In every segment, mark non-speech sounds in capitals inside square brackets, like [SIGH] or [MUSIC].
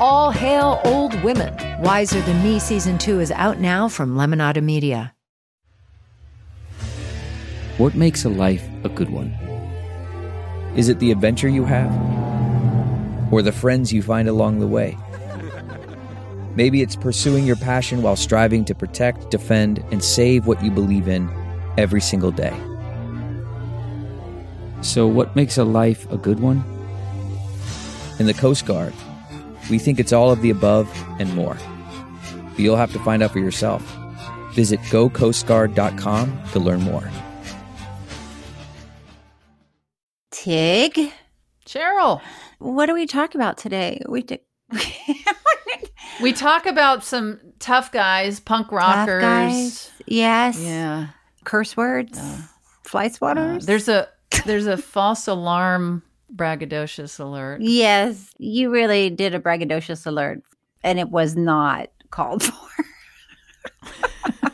All hail old women. Wiser Than Me season two is out now from Lemonada Media. What makes a life a good one? Is it the adventure you have? Or the friends you find along the way? Maybe it's pursuing your passion while striving to protect, defend, and save what you believe in every single day. So, what makes a life a good one? In the Coast Guard, we think it's all of the above and more. But you'll have to find out for yourself. Visit gocoastguard.com to learn more. Tig, Cheryl, what do we talk about today? We did. [LAUGHS] we talk about some tough guys, punk rockers. guys. Yes. Yeah. Curse words. Fly Uh, swatters. there's a there's a false alarm braggadocious alert. yes, you really did a braggadocious alert, and it was not called for. [LAUGHS]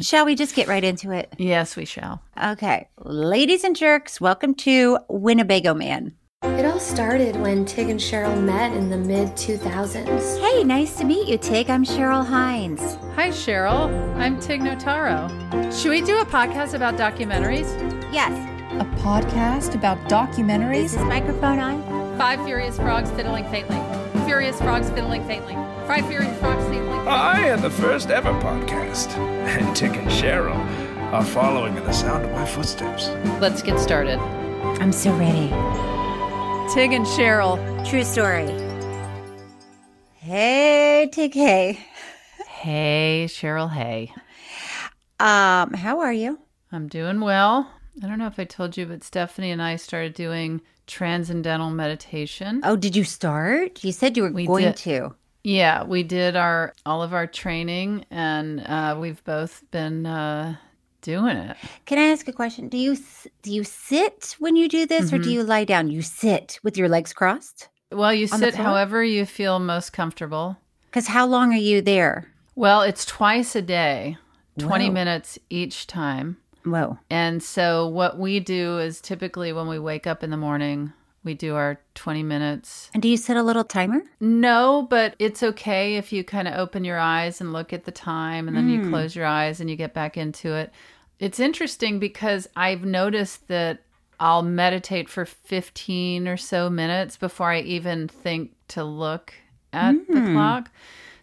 Shall we just get right into it? Yes, we shall. Okay, ladies and jerks, welcome to Winnebago Man. It all started when Tig and Cheryl met in the mid 2000s. Hey, nice to meet you, Tig. I'm Cheryl Hines. Hi, Cheryl. I'm Tig Notaro. Should we do a podcast about documentaries? Yes, A podcast about is documentaries? this microphone on? Five furious frogs fiddling faintly. Furious frogs fiddling faintly. Five furious frogs fiddling faintly. I am the first ever podcast, [LAUGHS] and Tig and Cheryl are following in the sound of my footsteps. Let's get started. I'm so ready. Tig and Cheryl. True story. Hey, Tig. Hey. Hey, Cheryl. Hey. Um, how are you? I'm doing well. I don't know if I told you, but Stephanie and I started doing transcendental meditation. Oh, did you start? You said you were We going did. to. Yeah, we did our all of our training, and uh, we've both been uh, doing it. Can I ask a question? Do you do you sit when you do this, or Mm-hmm. do you lie down? You sit with your legs crossed. Well, you sit however you feel most comfortable. Because how long are you there? Well, it's twice a day, twenty Whoa. minutes each time. Whoa. And so, what we do is typically when we wake up in the morning, we do our twenty minutes. And do you set a little timer? No, but it's okay if you kind of open your eyes and look at the time and then Hmm. you close your eyes and you get back into it. It's interesting because I've noticed that I'll meditate for 15 or so minutes before I even think to look at the Hmm. clock.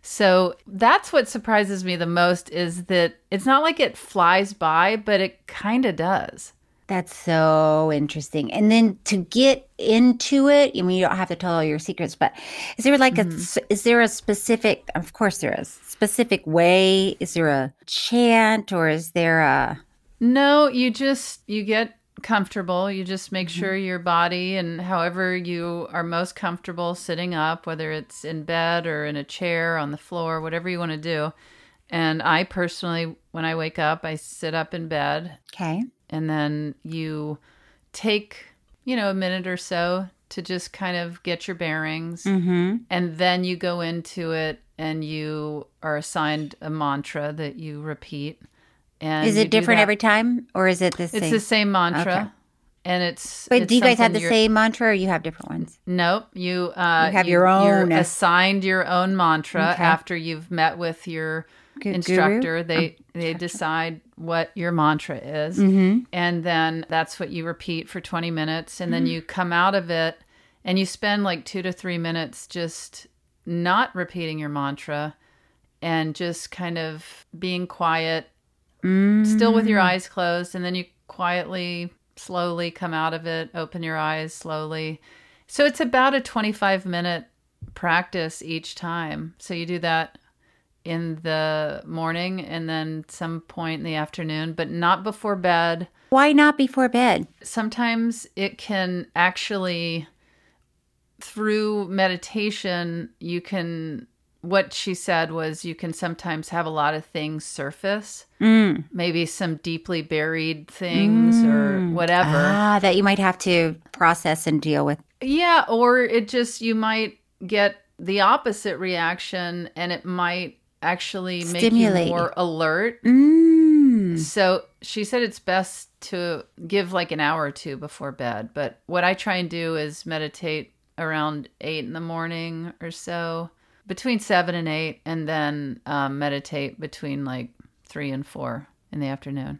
So that's what surprises me the most is that it's not like it flies by, but it kind of does. That's so interesting. And then to get into it, I mean, you don't have to tell all your secrets, but is there like a, mm-hmm. is there a specific, of course there is, specific way? Is there a chant or is there a, No, you just you get comfortable. You just make sure your body and however you are most comfortable sitting up, whether it's in bed or in a chair on the floor, whatever you want to do. And I personally when I wake up, I sit up in bed okay. and then you take, you know, a minute or so to just kind of get your bearings Mm-hmm. and then you go into it and you are assigned a mantra that you repeat. And Is it different every time or is it the same? it's the same mantra. Okay. And it's But it's do you guys have the same mantra or you have different ones? Nope. You uh You have your own. You're assigned your own mantra Okay. after you've met with your guru? instructor. They they decide what your mantra is. Mm-hmm. And then that's what you repeat for 20 minutes. And Mm. then you come out of it and you spend like two to three minutes just not repeating your mantra and just kind of being quiet, still with your Mm. eyes closed. And then you quietly, slowly come out of it, open your eyes slowly. So it's about a 25 minute practice each time. So you do that in the morning and then some point in the afternoon, but not before bed. Why not before bed? Sometimes it can actually, through meditation, you can what she said was you can sometimes have a lot of things surface, Mm. maybe some deeply buried things or whatever. Ah, that you might have to process and deal with. Yeah, or it just you might get the opposite reaction and it might actually make Stimulate. you more alert. Mm. So she said it's best to give like an hour or two before bed. But what I try and do is meditate around eight in the morning or so, between seven and eight, and then um, meditate between like three and four in the afternoon.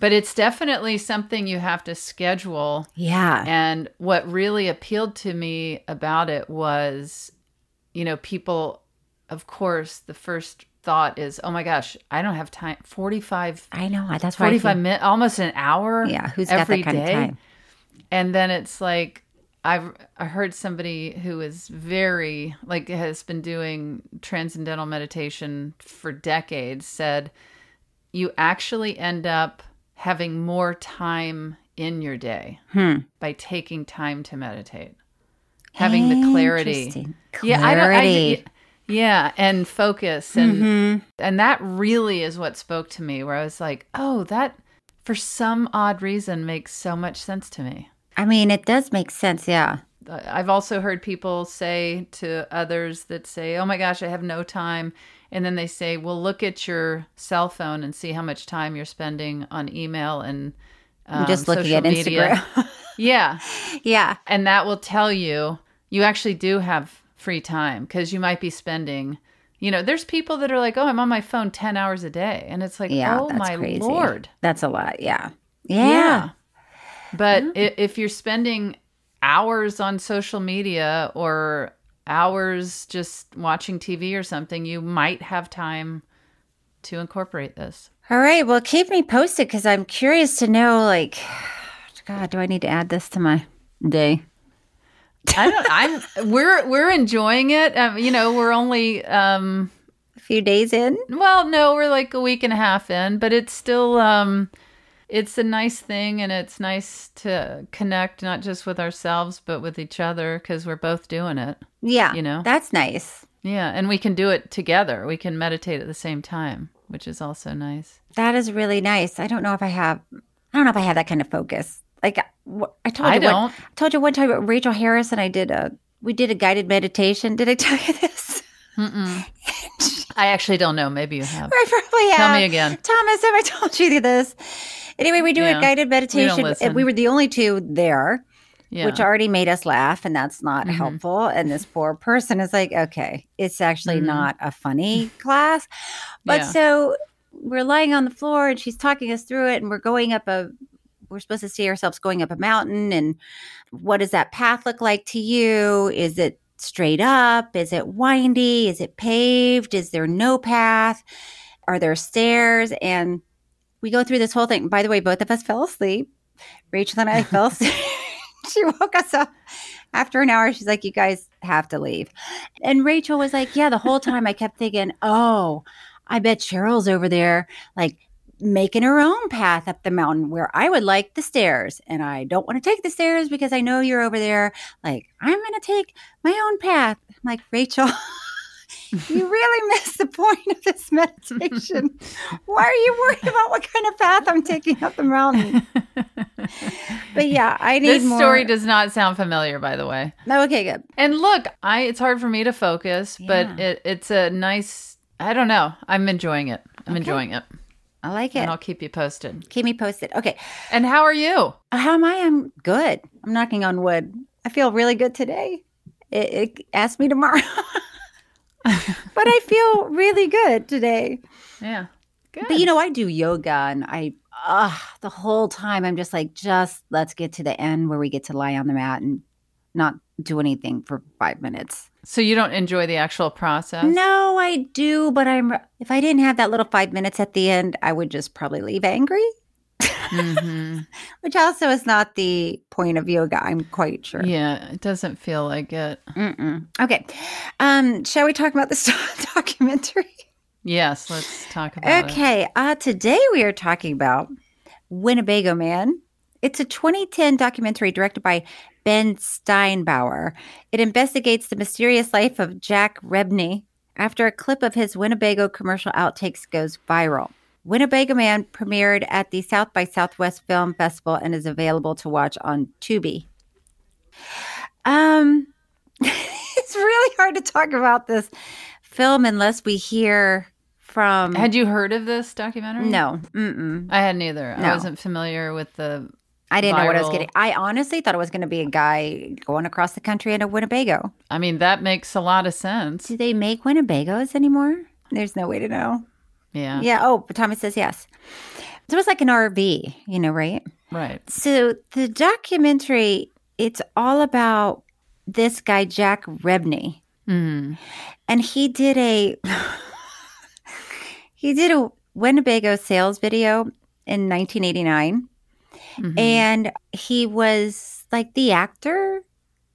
But it's definitely something you have to schedule. Yeah. And what really appealed to me about it was, you know, people, of course, the first thought is, oh my gosh, I don't have time. 45, I know. That's why 45 minutes, almost an hour. Yeah, who's got that kind of time? And then it's like, I've I heard somebody who is very like has been doing transcendental meditation for decades said you actually end up having more time in your day Hmm. by taking time to meditate having the clarity Interesting. yeah I don't, I, Clarity. yeah and focus and Mhm. and that really is what spoke to me where i was like oh that for some odd reason makes so much sense to me I mean, it does make sense. Yeah. I've also heard people say to others that say, "Oh my gosh, I have no time," and then they say, "Well, look at your cell phone and see how much time you're spending on email and um, I'm just looking at media." Instagram. [LAUGHS] yeah, [LAUGHS] yeah. and that will tell you you actually do have free time because you might be spending. You know, there's people that are like, "Oh, I'm on my phone ten hours a day," and it's like, Yeah. "Oh my crazy. lord." That's a lot. Yeah. Yeah. Yeah. But if you're spending hours on social media or hours just watching TV or something, you might have time to incorporate this. All right. Well, keep me posted because I'm curious to know, like, [SIGHS] God, do I need to add this to my day? I don't. I'm. We're we're enjoying it. Um, you know, we're only. Um, A few days in? well, no, we're like a week and a half in, but it's still. Um, it's a nice thing, and it's nice to connect not just with ourselves but with each other because we're both doing it. Yeah. You know? That's nice. Yeah, and we can do it together. We can meditate at the same time, which is also nice. That is really nice. I don't know if I have, I don't know if I have that kind of focus. Like, I told I you, one- don't. I told you one time about Rachel Harris and I did a, we did a guided meditation. Did I tell you this? [LAUGHS] I actually don't know. Maybe you have. I probably have. Tell me again. Thomas, have I told you this? Anyway, we do Yeah. a guided meditation. listen. and we were the only two there, Yeah. which already made us laugh, and that's not Mhm. helpful. And this poor person is like, okay, it's actually Mhm. not a funny [LAUGHS] class. But Yeah. so we're lying on the floor, and she's talking us through it, and we're going up a. We're supposed to see ourselves going up a mountain, and what does that path look like to you? Is it straight up? Is it windy? Is it paved? Is there no path? Are there stairs? And we go through this whole thing. By the way, both of us fell asleep. Rachel and I fell asleep. [LAUGHS] [LAUGHS] she woke us up after an hour. She's like, You guys have to leave. And Rachel was like, Yeah, the whole time I kept thinking, Oh, I bet Cheryl's over there, like making her own path up the mountain where I would like the stairs. And I don't want to take the stairs because I know you're over there. Like, I'm going to take my own path. I'm like, Rachel. [LAUGHS] You really [LAUGHS] missed the point of this meditation. Why are you worried about what kind of path I'm taking up the mountain? [LAUGHS] But yeah, I need this more. story does not sound familiar, by the way. No, okay, good. And look, I it's hard for me to focus, but it, it's a nice. I don't know. I'm enjoying it. I'm enjoying it, I like it. and I'll keep you posted. Keep me posted. Okay, And how are you? Uh, how am I? I'm good. I'm knocking on wood. I feel really good today. It, it asked me tomorrow, [LAUGHS] [LAUGHS] but I feel really good today. Yeah, good. But you know, I do yoga and I, uh, the whole time I'm just like, just let's get to the end where we get to lie on the mat and not do anything for five minutes. so you don't enjoy the actual process? No, I do, but I'm, if I didn't have that little five minutes at the end, I would just probably leave angry, hmm [LAUGHS] which also is not the point of yoga. I'm quite sure. Yeah, it doesn't feel like it. Mm-mm. Okay. Um, shall we talk about this [LAUGHS] documentary? Yes, let's talk about it. Okay. Uh, today we are talking about Winnebago Man. It's a 2010 documentary directed by Ben Steinbauer. It investigates the mysterious life of Jack Rebney, after a clip of his Winnebago commercial outtakes goes viral. Winnebago Man premiered at the South by Southwest Film Festival and is available to watch on Tubi. Um, [LAUGHS] it's really hard to talk about this film unless we hear from. Had you heard of this documentary? no, mm-mm. I hadn't either. No. I wasn't familiar with the. I didn't know what I was getting. I honestly thought it was going to be a guy going across the country in a Winnebago. I mean, that makes a lot of sense. Do they make Winnebagos anymore? There's no way to know. Yeah. Yeah. Oh, but Thomas says yes. So it was like an RV, you know, right? Right. So the documentary, it's all about this guy, Jack Rebney. Mm. And he did a [LAUGHS] he did a Winnebago sales video in 1989. Mhm. And he was like the actor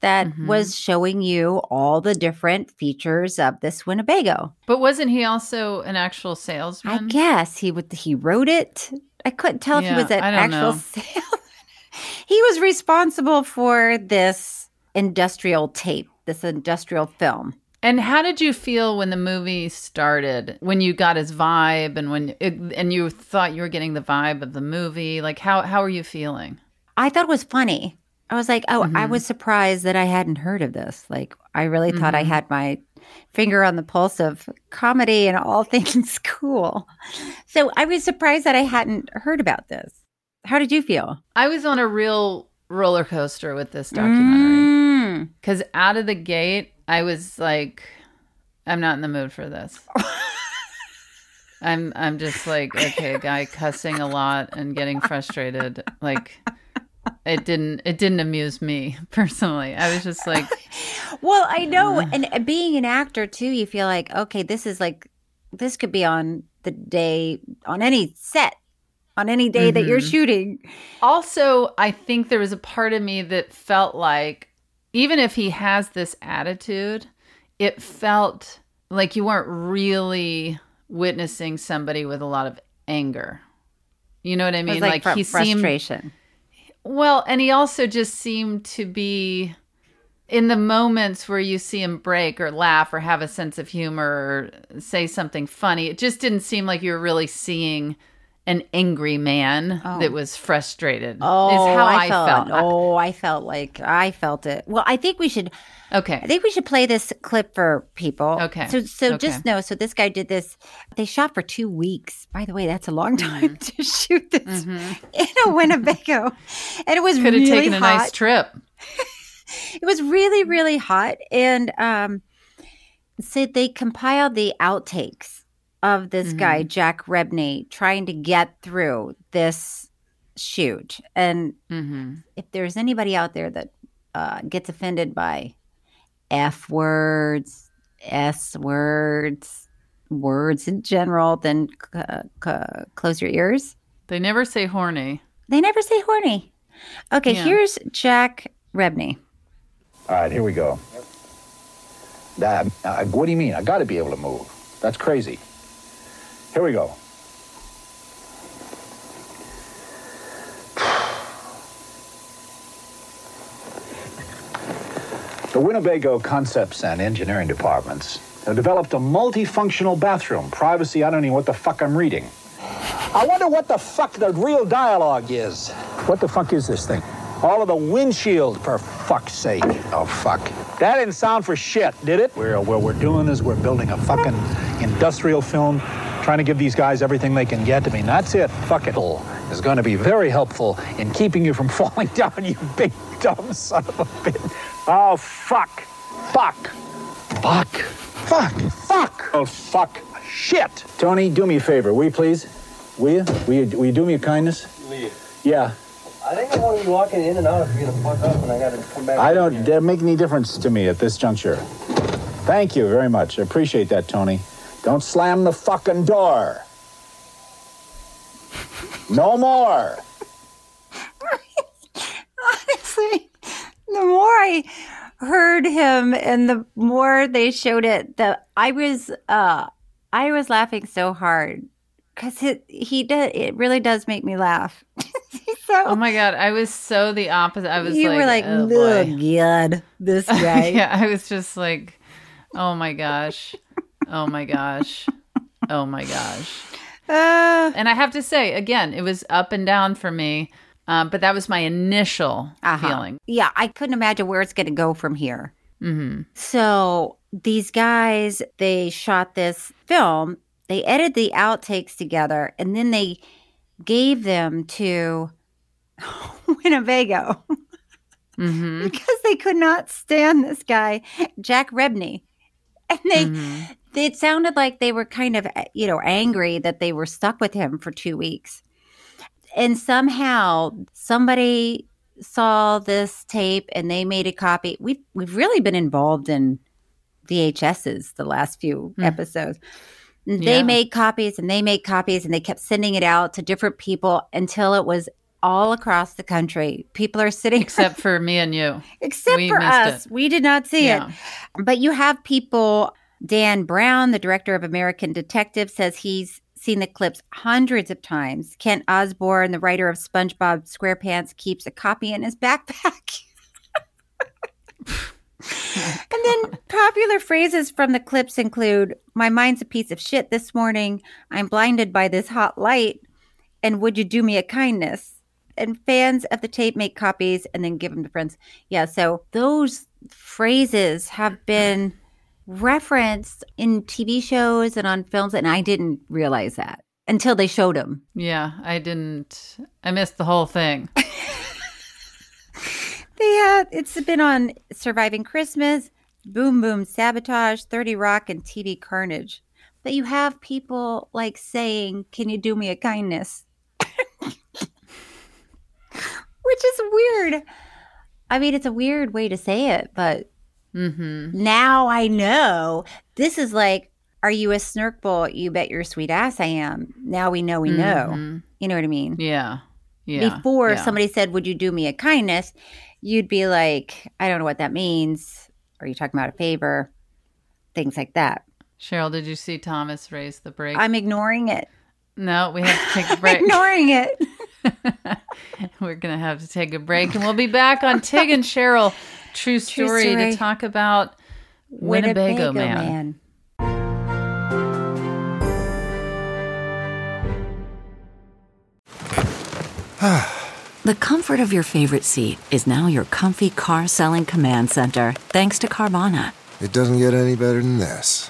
that Mhm. was showing you all the different features of this Winnebago. But wasn't he also an actual salesman? I guess he would he wrote it. I couldn't tell if he was an actual know. [LAUGHS] salesman. he was responsible for this industrial tape, this industrial film. And how did you feel when the movie started? When you got his vibe, and when it, and you thought you were getting the vibe of the movie? Like how how are you feeling? I thought it was funny. I was like, oh, Mm-hmm. I was surprised that I hadn't heard of this. Like, I really thought I Mm-hmm. had my finger on the pulse of comedy and all [LAUGHS] things cool. So I was surprised that I hadn't heard about this. How did you feel? I was on a real roller coaster with this documentary Mm. because out of the gate, I was like, I'm not in the mood for this. [LAUGHS] I'm I'm just like okay, guy cussing a lot and getting frustrated. Like it didn't it didn't amuse me [LAUGHS] personally. I was just like, [LAUGHS] Well, I know, and uh, being an actor too, you feel like okay, this is like this could be on the day on any set, on any day that you're shooting. Also, I think there was a part of me that felt like even if he has this attitude, it felt like you weren't really witnessing somebody with a lot of anger. You know what I mean? like, fr- he seemed frustration. Well, and he also just seemed to be in the moments where you see him break or laugh or have a sense of humor or say something funny. It just didn't seem like you were really seeing an angry man oh. that was frustrated. Oh, is how I, felt. felt. Oh, I felt like I felt it. Well, I think we should. Okay. I think we should play this clip for people. Okay. So, so Okay. just know. So this guy did this. They shot for two weeks. By the way, that's a long Mm-hmm. time to shoot this in a Winnebago, [LAUGHS] and it was Could have really taken a hot. nice trip. [LAUGHS] It was really, really hot, and um, so they compiled the outtakes of this guy Mm-hmm. Jack Rebney trying to get through this shoot, and hmm if there's anybody out there that uh, gets offended by F words, S words, words in general, then uh, c- close your ears. They never say horny. They never say horny. Okay, Yeah. here's Jack Rebney. All right, here we go. That, uh, what do you mean? I got to be able to move. That's crazy. Here we go. The Winnebago Concepts and Engineering Departments have developed a multifunctional bathroom. Privacy, I don't even know what the fuck I'm reading. I wonder what the fuck the real dialogue is. What the fuck is this thing? All of the windshield, for fuck's sake. Oh, fuck. That didn't sound for shit, did it? We're, what we're doing is we're building a fucking industrial film, trying to give these guys everything they can get. I mean, that's it. Fuck it. Is going to be very helpful in keeping you from [LAUGHS] falling down, you big dumb son of a bitch. Oh, fuck. Fuck. Fuck. Fuck. Fuck. Oh, fuck. Shit. Tony, do me a favor, will you please? Will you? Will you, will you do me a kindness? Yeah. I think I want to be walking in and out if you're gonna fuck up and I gotta come back. I don't here. make any difference to me at this juncture. Thank you very much. I appreciate that, Tony. Don't slam the fucking door. No more. [LAUGHS] Honestly, the more I heard him and the more they showed it, the I was uh I was laughing so hard because it he does it really does make me laugh. [LAUGHS] so Oh my god, I was so the opposite. I was you like, were like, oh, oh boy. god, this [LAUGHS] guy. yeah, [LAUGHS] I was just like, oh my gosh. Oh my gosh. Oh my gosh. Uh, And I have to say, again, it was up and down for me, um, but that was my initial uh-huh. feeling. Yeah, I couldn't imagine where it's going to go from here. hmm So these guys, they shot this film, they edited the outtakes together, and then they gave them to [LAUGHS] Winnebago hmm [LAUGHS] because they could not stand this guy, Jack Rebney. And they, Mhm. it sounded like they were kind of, you know, angry that they were stuck with him for two weeks. And somehow somebody saw this tape and they made a copy. We've, we've really been involved in VHSs the last few Mm. episodes. They Yeah. made copies and they made copies and they kept sending it out to different people until it was all across the country. People are sitting [LAUGHS] Except for me and you. except we for us. it. We did not see Yeah. it. But you have people, Dan Brown, the director of American Detective, says he's seen the clips hundreds of times. Kent Osborne, the writer of SpongeBob SquarePants, keeps a copy in his backpack. [LAUGHS] and then popular phrases from the clips include My mind's a piece of shit this morning. I'm blinded by this hot light. And would you do me a kindness? And fans of the tape make copies and then give them to friends. Yeah, so those phrases have been referenced in TV shows and on films, and I didn't realize that until they showed them. Yeah, I didn't. I missed the whole thing. [LAUGHS] They had it's been on Surviving Christmas, Boom Boom Sabotage, 30 Rock, and TV Carnage. But you have people like saying, Can you do me a kindness? [LAUGHS] Which is weird. I mean, it's a weird way to say it, but hmm now I know. This is like, Are you a snurkball? You bet your sweet ass I am. Now we know we know. Mhm. You know what I mean? Yeah. Yeah. Before yeah. somebody said, Would you do me a kindness? You'd be like, I don't know what that means. Are you talking about a favor? Things like that. Cheryl, did you see Thomas raise the break? I'm ignoring it. No, we have to take a [LAUGHS] break. ignoring it. [LAUGHS] We're going to have to take a break and we'll be back on Tig and Cheryl True Story, Story. to talk about Winnebago, Man. [SIGHS] The comfort of your favorite seat is now your comfy car selling command center, thanks to Carvana. It doesn't get any better than this.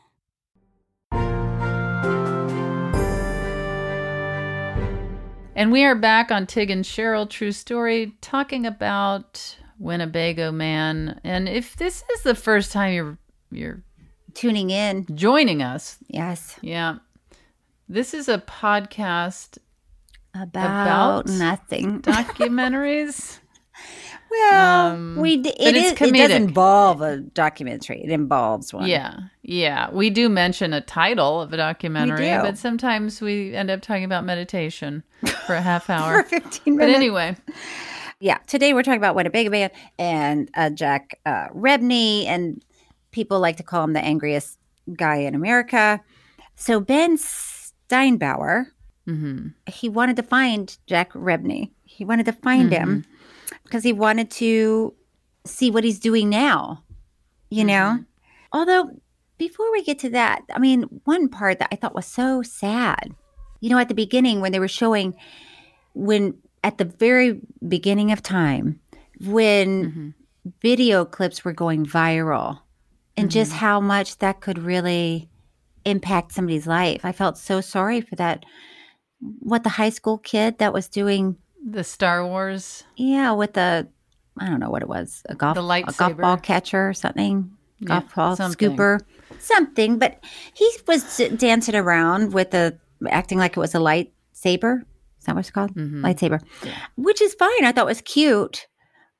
And we are back on Tig and Cheryl True Story talking about Winnebago Man. And if this is the first time you're you're tuning in, joining us. Yes. Yeah. This is a podcast About nothing. [LAUGHS] documentaries. Well, Um, we d- it, it's it does involve a documentary. It involves one. Yeah, yeah. We do mention a title of a documentary, do. but sometimes we end up talking about meditation for a half [LAUGHS] hour. For 15 But anyway, Yeah. Today we're talking about Winnebago Man and uh, Jack uh, Rebney, and people like to call him the angriest guy in America. So Ben Steinbauer, hmm he wanted to find Jack Rebney. He wanted to find him because he wanted to see what he's doing now, you know? Mm-hmm. Although, before we get to that, I mean, one part that I thought was so sad, you know, at the beginning when they were showing, when at the very beginning of time, when mm-hmm. video clips were going viral and just mm-hmm. how much that could really impact somebody's life. I felt so sorry for that. What the high school kid that was doing the Star Wars. yeah, with the I don't know what it was, a golf The a golf ball catcher or something, golf Yeah, ball something. scooper, something. But he was dancing around with a acting like it was a lightsaber. Is that what it's called? Mm-hmm. Lightsaber, which is fine. I thought was cute,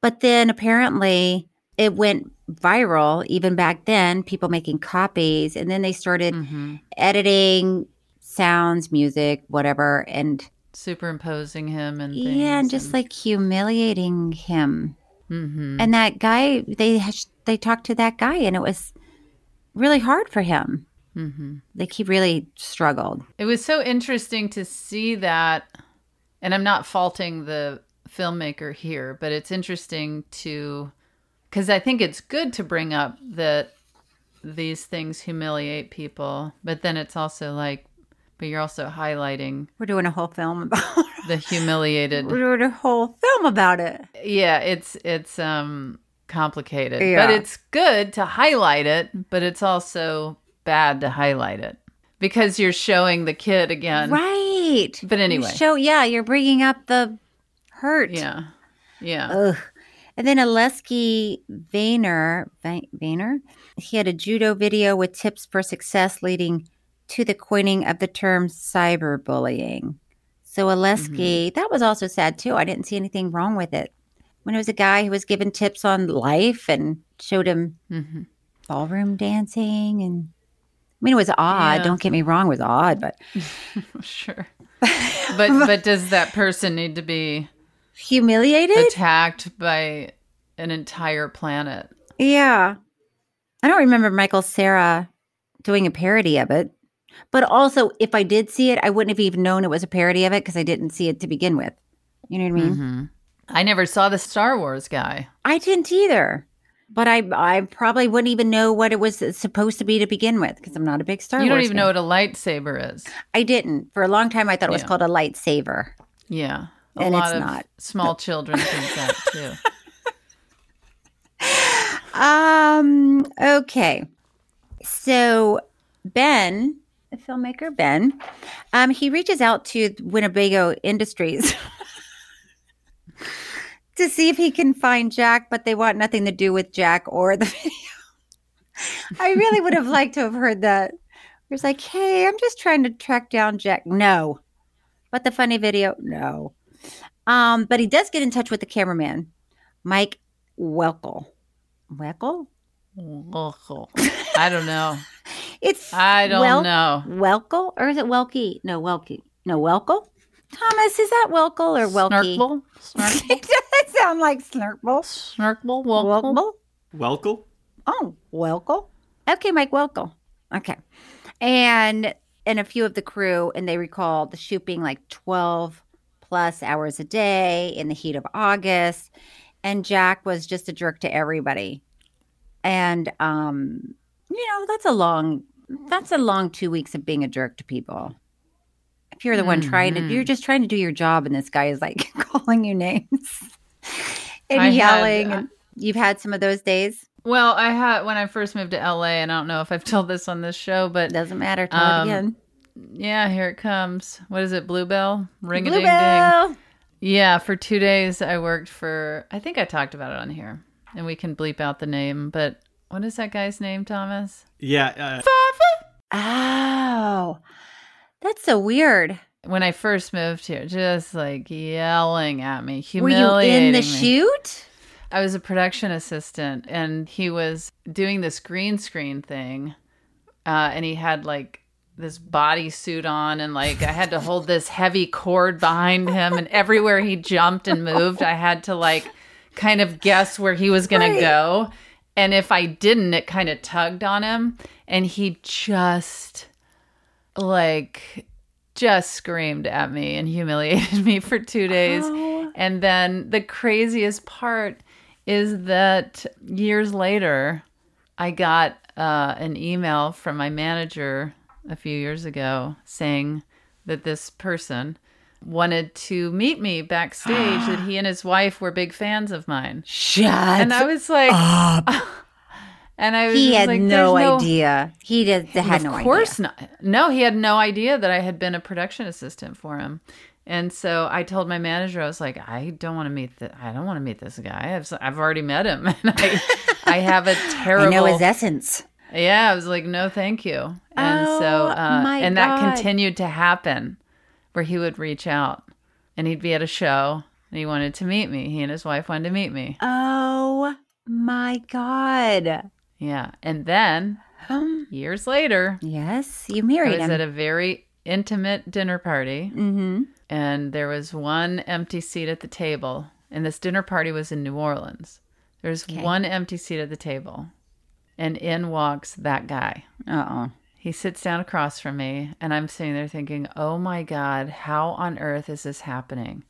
but then apparently it went viral even back then. People making copies, and then they started Mm-hmm. editing sounds, music, whatever, and Superimposing him and yeah, and just like humiliating him. Mhm. And that guy, they they talked to that guy, and it was really hard for him. Mm-hmm. Like he really struggled. It was so interesting to see that, and I'm not faulting the filmmaker here, but it's interesting to, because I think it's good to bring up that these things humiliate people, but then it's also like, but you're also highlighting We're doing a whole film about. [LAUGHS] the humiliated. We're doing a whole film about it. Yeah, it's it's um complicated, Yeah. but it's good to highlight it, but it's also bad to highlight it because you're showing the kid again. Right. But You anyway. show yeah, you're bringing up the hurt. Yeah. Yeah. Ugh. And then Aleksey Vayner, Va- Vayner, he had a judo video with tips for success leading to the coining of the term cyberbullying. So Aleksey, that was also sad too. I didn't see anything wrong with it. When it was a guy who was given tips on life and showed him Mhm. ballroom dancing and I mean it was odd, Yeah. don't get me wrong, it was odd, but [LAUGHS] sure. [LAUGHS] But but does that person need to be humiliated? attacked by an entire planet? Yeah. I don't remember Michael Cera doing a parody of it. But also, if I did see it, I wouldn't have even known it was a parody of it because I didn't see it to begin with. You know what I mean? Mhm. I never saw the Star Wars guy. I didn't either. But I, I probably wouldn't even know what it was supposed to be to begin with because I'm not a big Star you don't even fan. know what a lightsaber is. I didn't. For a long time, I thought it was Yeah. called a lightsaber. Yeah. A And lot it's of not. small children think that too. [LAUGHS] Um. Okay. So Ben, filmmaker Ben, um, he reaches out to Winnebago Industries [LAUGHS] to see if he can find Jack, but they want nothing to do with Jack or the [LAUGHS] video. I really would have liked to have heard that. It was like, hey, I'm just trying to track down Jack. No. But the funny video, no. Um, but he does get in touch with the cameraman, Mike Welkel. Welkel? I don't know. [LAUGHS] It's I don't Wel- know. Welkel or is it Welky? No, Welky. No, Welkel. Thomas, is that Welkel or Welky? Snurkle? it doesn't sound like Snurkle. Snurkle? Welkel? Welkel. Welkel? Oh, Welkel. Okay, Mike Welkel. Okay, and and a few of the crew, and they recall the shoot being like twelve plus hours a day in the heat of August, and Jack was just a jerk to everybody, and um, you know that's a long that's a long two weeks of being a jerk to people. If you're the one trying to, Mhm. you're just trying to do your job, and this guy is like [LAUGHS] calling you names [LAUGHS] and I had, yelling. uh, and you've had some of those days. Well, I had when I first moved to LA, and I don't know if I've [LAUGHS] told this on this show, but Doesn't matter. Tell Um, it again. yeah, here it comes. What is it? Bluebell? Ring a ding ding. Bluebell. Yeah, for two days I worked for. I think I talked about it on here, and we can bleep out the name. But what is that guy's name, Thomas? Yeah. Uh, Oh, that's so weird. When I first moved here, just like yelling at me, humiliating. Were you humiliating in the me. shoot? I was a production assistant, and he was doing this green screen thing, uh, and he had like this bodysuit on, and like I had to hold this heavy cord behind him, and everywhere he jumped and moved, I had to like kind of guess where he was gonna go, and if I didn't, it kind of tugged on him, and he just like just screamed at me and humiliated me for two days. Oh. And then the craziest part is that years later, I got uh, an email from my manager a few years ago saying that this person wanted to meet me backstage, that he and his wife were big fans of mine. Shut And I was like, [LAUGHS] and I was He had like, no "There's idea. He did. Had of no course idea. not. No, he had no idea that I had been a production assistant for him. And so I told my manager, I was like, I don't want to meet the, I don't want to meet this guy. I've, I've already met him, [LAUGHS] and I, I have a terrible. [LAUGHS] I know his essence. Yeah, I was like, no, thank you. And Oh, so, uh, and that continued to happen, where he would reach out, and he'd be at a show, and he wanted to meet me. He and his wife wanted to meet me. Oh my God. Yeah, and then Um, years later, yes, you I married was him. at a very intimate dinner party, mm-hmm. and there was one empty seat at the table. And this dinner party was in New Orleans. There's Okay. one empty seat at the table, and in walks that guy. Uh oh. He sits down across from me, and I'm sitting there thinking, oh my God, how on earth is this happening?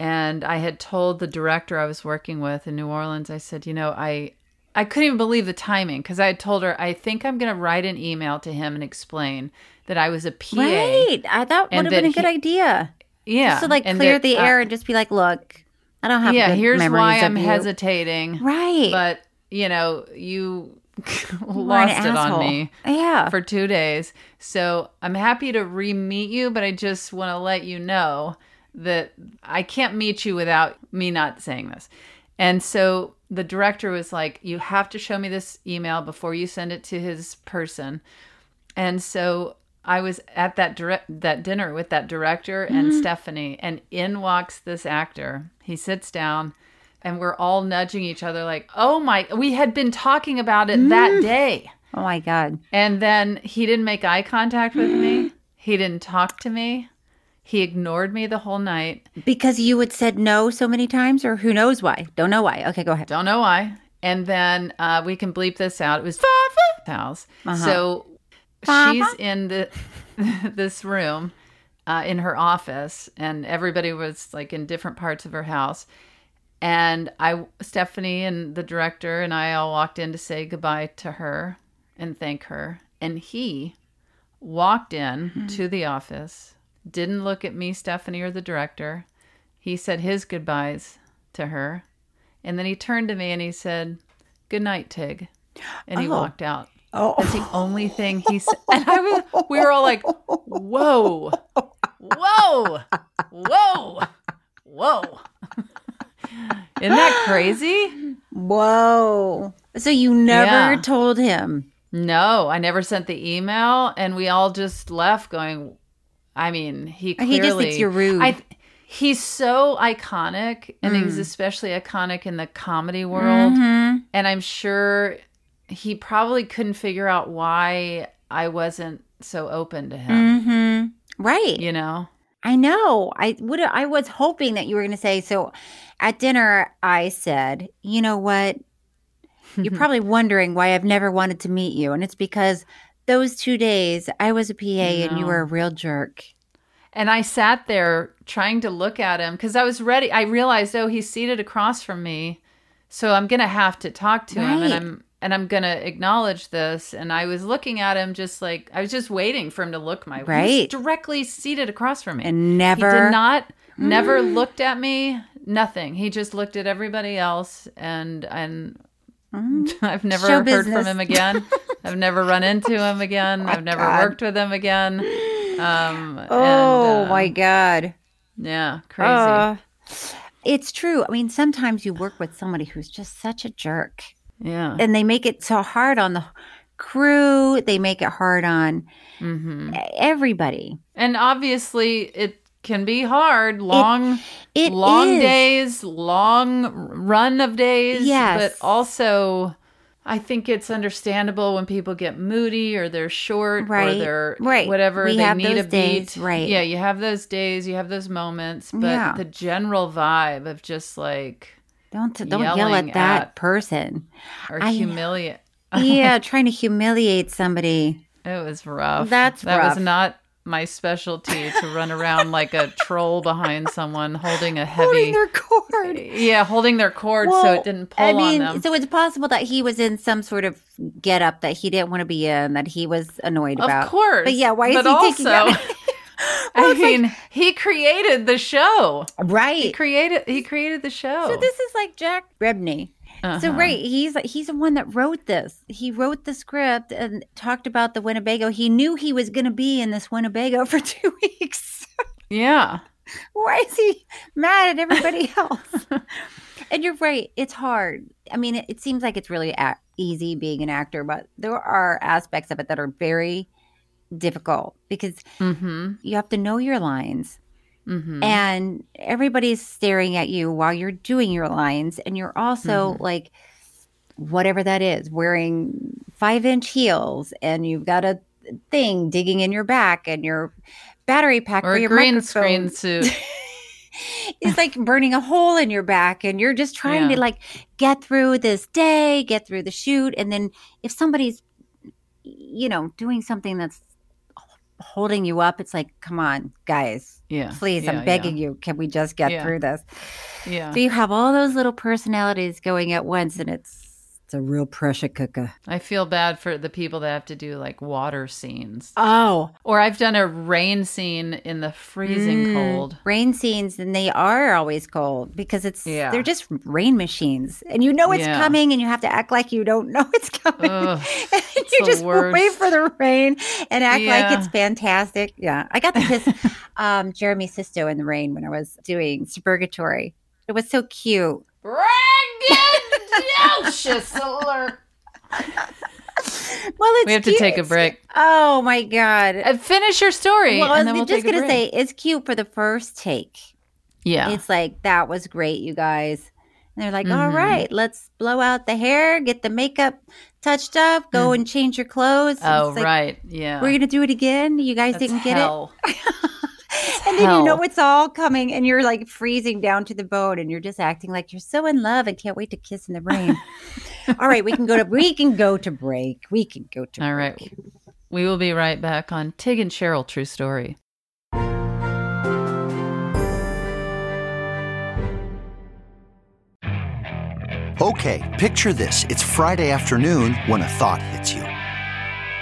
And I had told the director I was working with in New Orleans, I said, you know, I. I couldn't even believe the timing because I had told her I think I'm going to write an email to him and explain that I was a PA. Right. I thought would have been a good he- idea. Yeah, Just to like clear that, the uh, air and just be like, look, I don't have yeah, here's why I'm you. hesitating. Right. But, you know, you [LAUGHS] lost it on asshole. me Yeah. for two days. So I'm happy to re meet you, but I just want to let you know that I can't meet you without me not saying this. And so the director was like, You have to show me this email before you send it to his person. And so I was at that direct that dinner with that director and Mhm. Stephanie, and in walks this actor. He sits down, and we're all nudging each other, like, "Oh my!" We had been talking about it that Mm. day, oh my God. and then he didn't make eye contact with me. [GASPS] He didn't talk to me. He ignored me the whole night. Because you had said no so many times, or who knows why? Don't know why. Okay, go ahead. Don't know why. And then uh, we can bleep this out. It was house. Uh-huh. So she's in the [LAUGHS] this room uh, in her office, and everybody was like in different parts of her house. And I, Stephanie, and the director, and I all walked in to say goodbye to her and thank her. And he walked in Hmm. to the office, didn't look at me, Stephanie, or the director. He said his goodbyes to her. And then he turned to me and he said, Good night, Tig. And he Oh. walked out. Oh. That's the only thing he said. And I was, we were all like, Whoa, whoa, whoa, whoa. [LAUGHS] Isn't that crazy? Whoa. So you never Yeah. told him. No, I never sent the email, and we all just left going. I mean, he clearly He just thinks you're rude. I, he's so iconic, and he's Mm. especially iconic in the comedy world. Mhm. And I'm sure he probably couldn't figure out why I wasn't so open to him. Mm-hmm. Right. You know, I know. I would. I was hoping that you were going to say. So, at dinner, I said, "You know what? You're [LAUGHS] probably wondering why I've never wanted to meet you, and it's because those two days I was a PA and you were a real jerk." And I sat there trying to look at him because I was ready. I realized, oh, he's seated across from me, so I'm gonna have to talk to him, and I'm and I'm gonna acknowledge this. And I was looking at him just like I was just waiting for him to look my way. He was Right. directly seated across from me, And never- he did not never looked at me. Nothing. He just looked at everybody else, and and [LAUGHS] I've never Show heard from him again. [LAUGHS] I've never run into him again. I've never God. worked with him again. Um, Oh and, uh, my god. yeah, crazy. Uh, it's true. I mean, sometimes you work with somebody who's just such a jerk. Yeah. and they make it so hard on the crew. They make it hard on hmm everybody. And obviously, it can be hard. Long, it long is. days, long run of days. Yes. but also. I think it's understandable when people get moody or they're short Right, or they're right. whatever We they need a beat. right. Yeah, you have those days, you have those moments, but Yeah. the general vibe of just like Don't don't yell at that at- person. or humiliate. [LAUGHS] yeah, [LAUGHS] trying to humiliate somebody. It was rough. That's that rough. was not my specialty to run around like a [LAUGHS] troll behind someone holding a heavy Holding their cord. yeah, holding their cord so it didn't pull I mean, on them. so it's possible that he was in some sort of get up that he didn't want to be in, that he was annoyed of about. course, But yeah, why is but he also, taking that? I mean, he created the show. Right. He created he created the show. So this is like Jack Rebney. So Uh-huh. right, he's he's the one that wrote this. He wrote the script and talked about the Winnebago. He knew he was going to be in this Winnebago for [LAUGHS] two weeks. yeah. Why is he mad at everybody else? [LAUGHS] and you're right. It's hard. I mean, it, it seems like it's really a- easy being an actor, but there are aspects of it that are very difficult because Mm-hmm. you have to know your lines. Mm-hmm. And everybody's staring at you while you're doing your lines. And you're also Mhm. like, whatever that is, wearing five inch heels, and you've got a thing digging in your back, and your battery pack or your green microphone screen suit. [LAUGHS] is like burning a hole in your back and you're just trying Yeah. to like get through this day get through the shoot and then if somebody's you know doing something that's holding you up it's like come on guys Yeah, please yeah, i'm yeah. begging you can we just get Yeah. through this Yeah. so you have all those little personalities going at once and it's it's a real pressure cooker. I feel bad for the people that have to do like water scenes. oh. Or I've done a rain scene in the freezing Mm, cold. rain scenes and they are always cold because it's Yeah. they're just rain machines. And you know it's Yeah. coming and you have to act like you don't know it's coming. Ugh, [LAUGHS] and you just worst. wait for the rain and act like it's fantastic. Yeah. I got to kiss [LAUGHS] um, jeremy sisto in the rain when i was doing suburgatory. It was so cute Braggadocious [LAUGHS] alert. well it's We have to take a break. oh my god Uh, finish your story. well i and then was we'll just gonna say it's cute for the first take Yeah. It's like, that was great, you guys. And they're like, "All Mhm. right, let's blow out the hair, get the makeup touched up, go and change your clothes. And oh, like, right. Yeah. We're going to do it again. You guys That's didn't get hell. it. [LAUGHS] [LAUGHS] And then you know it's all coming and you're like freezing down to the bone and you're just acting like you're so in love and can't wait to kiss in the rain. [LAUGHS] all right, we can go to we can go to break. We can go to All right. We will be right back on Tig and Cheryl True Story. Okay, picture this. It's Friday afternoon when a thought hits you.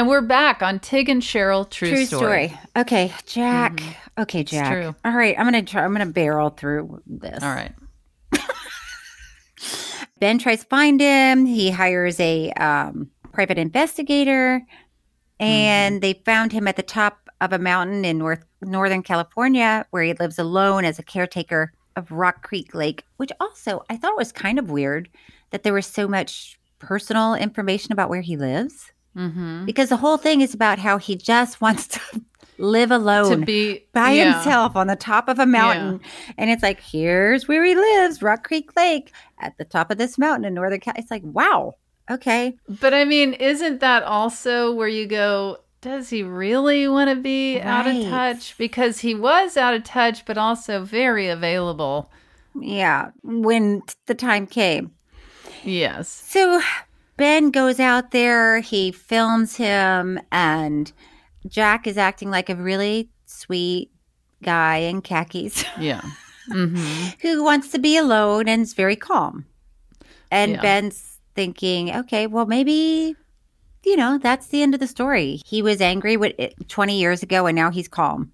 And we're back on Tig and Cheryl True, True Story. story. Okay, Jack. Okay, Jack. true. All right, I'm gonna try. I'm gonna barrel through this. All right. [LAUGHS] Ben tries to find him. He hires a um, private investigator, and they found him at the top of a mountain in North Northern California, where he lives alone as a caretaker of Rock Creek Lake. Which also I thought was kind of weird that there was so much personal information about where he lives, Mm-hmm. because the whole thing is about how he just wants to [LAUGHS] live alone To be by yeah. himself on the top of a mountain. And it's like, here's where he lives, Rock Creek Lake, at the top of this mountain in Northern california It's like, wow, okay. But I mean, isn't that also where you go? Does he really want to be out of touch? Because he was out of touch, but also very available. Yeah, when the time came. Yes. So Ben goes out there, he films him, and Jack is acting like a really sweet guy in khakis [LAUGHS] Yeah. Mm-hmm. who wants to be alone and is very calm. And Yeah. Ben's thinking, okay, well, maybe, you know, that's the end of the story. He was angry with it 20 years ago and now he's calm.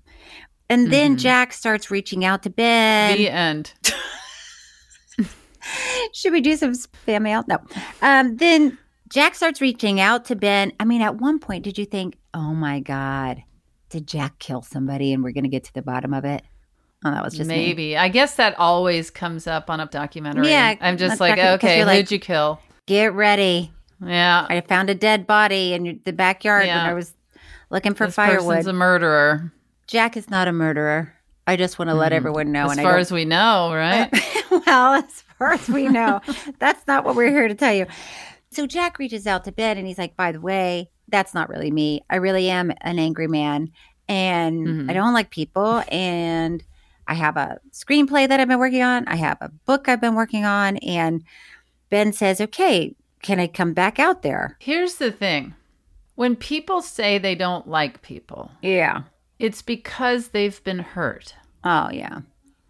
And then Mhm. Jack starts reaching out to Ben. the end. [LAUGHS] [LAUGHS] Should we do some spam mail? No. Um, then Jack starts reaching out to Ben. I mean, at one point, did you think, oh my God, did Jack kill somebody and we're going to get to the bottom of it? Oh, that was just me. Maybe. I guess that always comes up on a documentary. Yeah, I'm just like, docu- okay, who'd like- you kill? Get ready. Yeah. I found a dead body in the backyard when I was looking for this firewood. person's a murderer. Jack is not a murderer. I just want to let Mhm. everyone know. As far as we know, right? [LAUGHS] well, as far as we know, that's not what we're here to tell you. So Jack reaches out to Ben and he's like, by the way, that's not really me. I really am an angry man and Mhm. I don't like people. And I have a screenplay that I've been working on, I have a book I've been working on. And Ben says, okay, can I come back out there? Here's the thing when people say they don't like people, Yeah. it's because they've been hurt. Oh, yeah.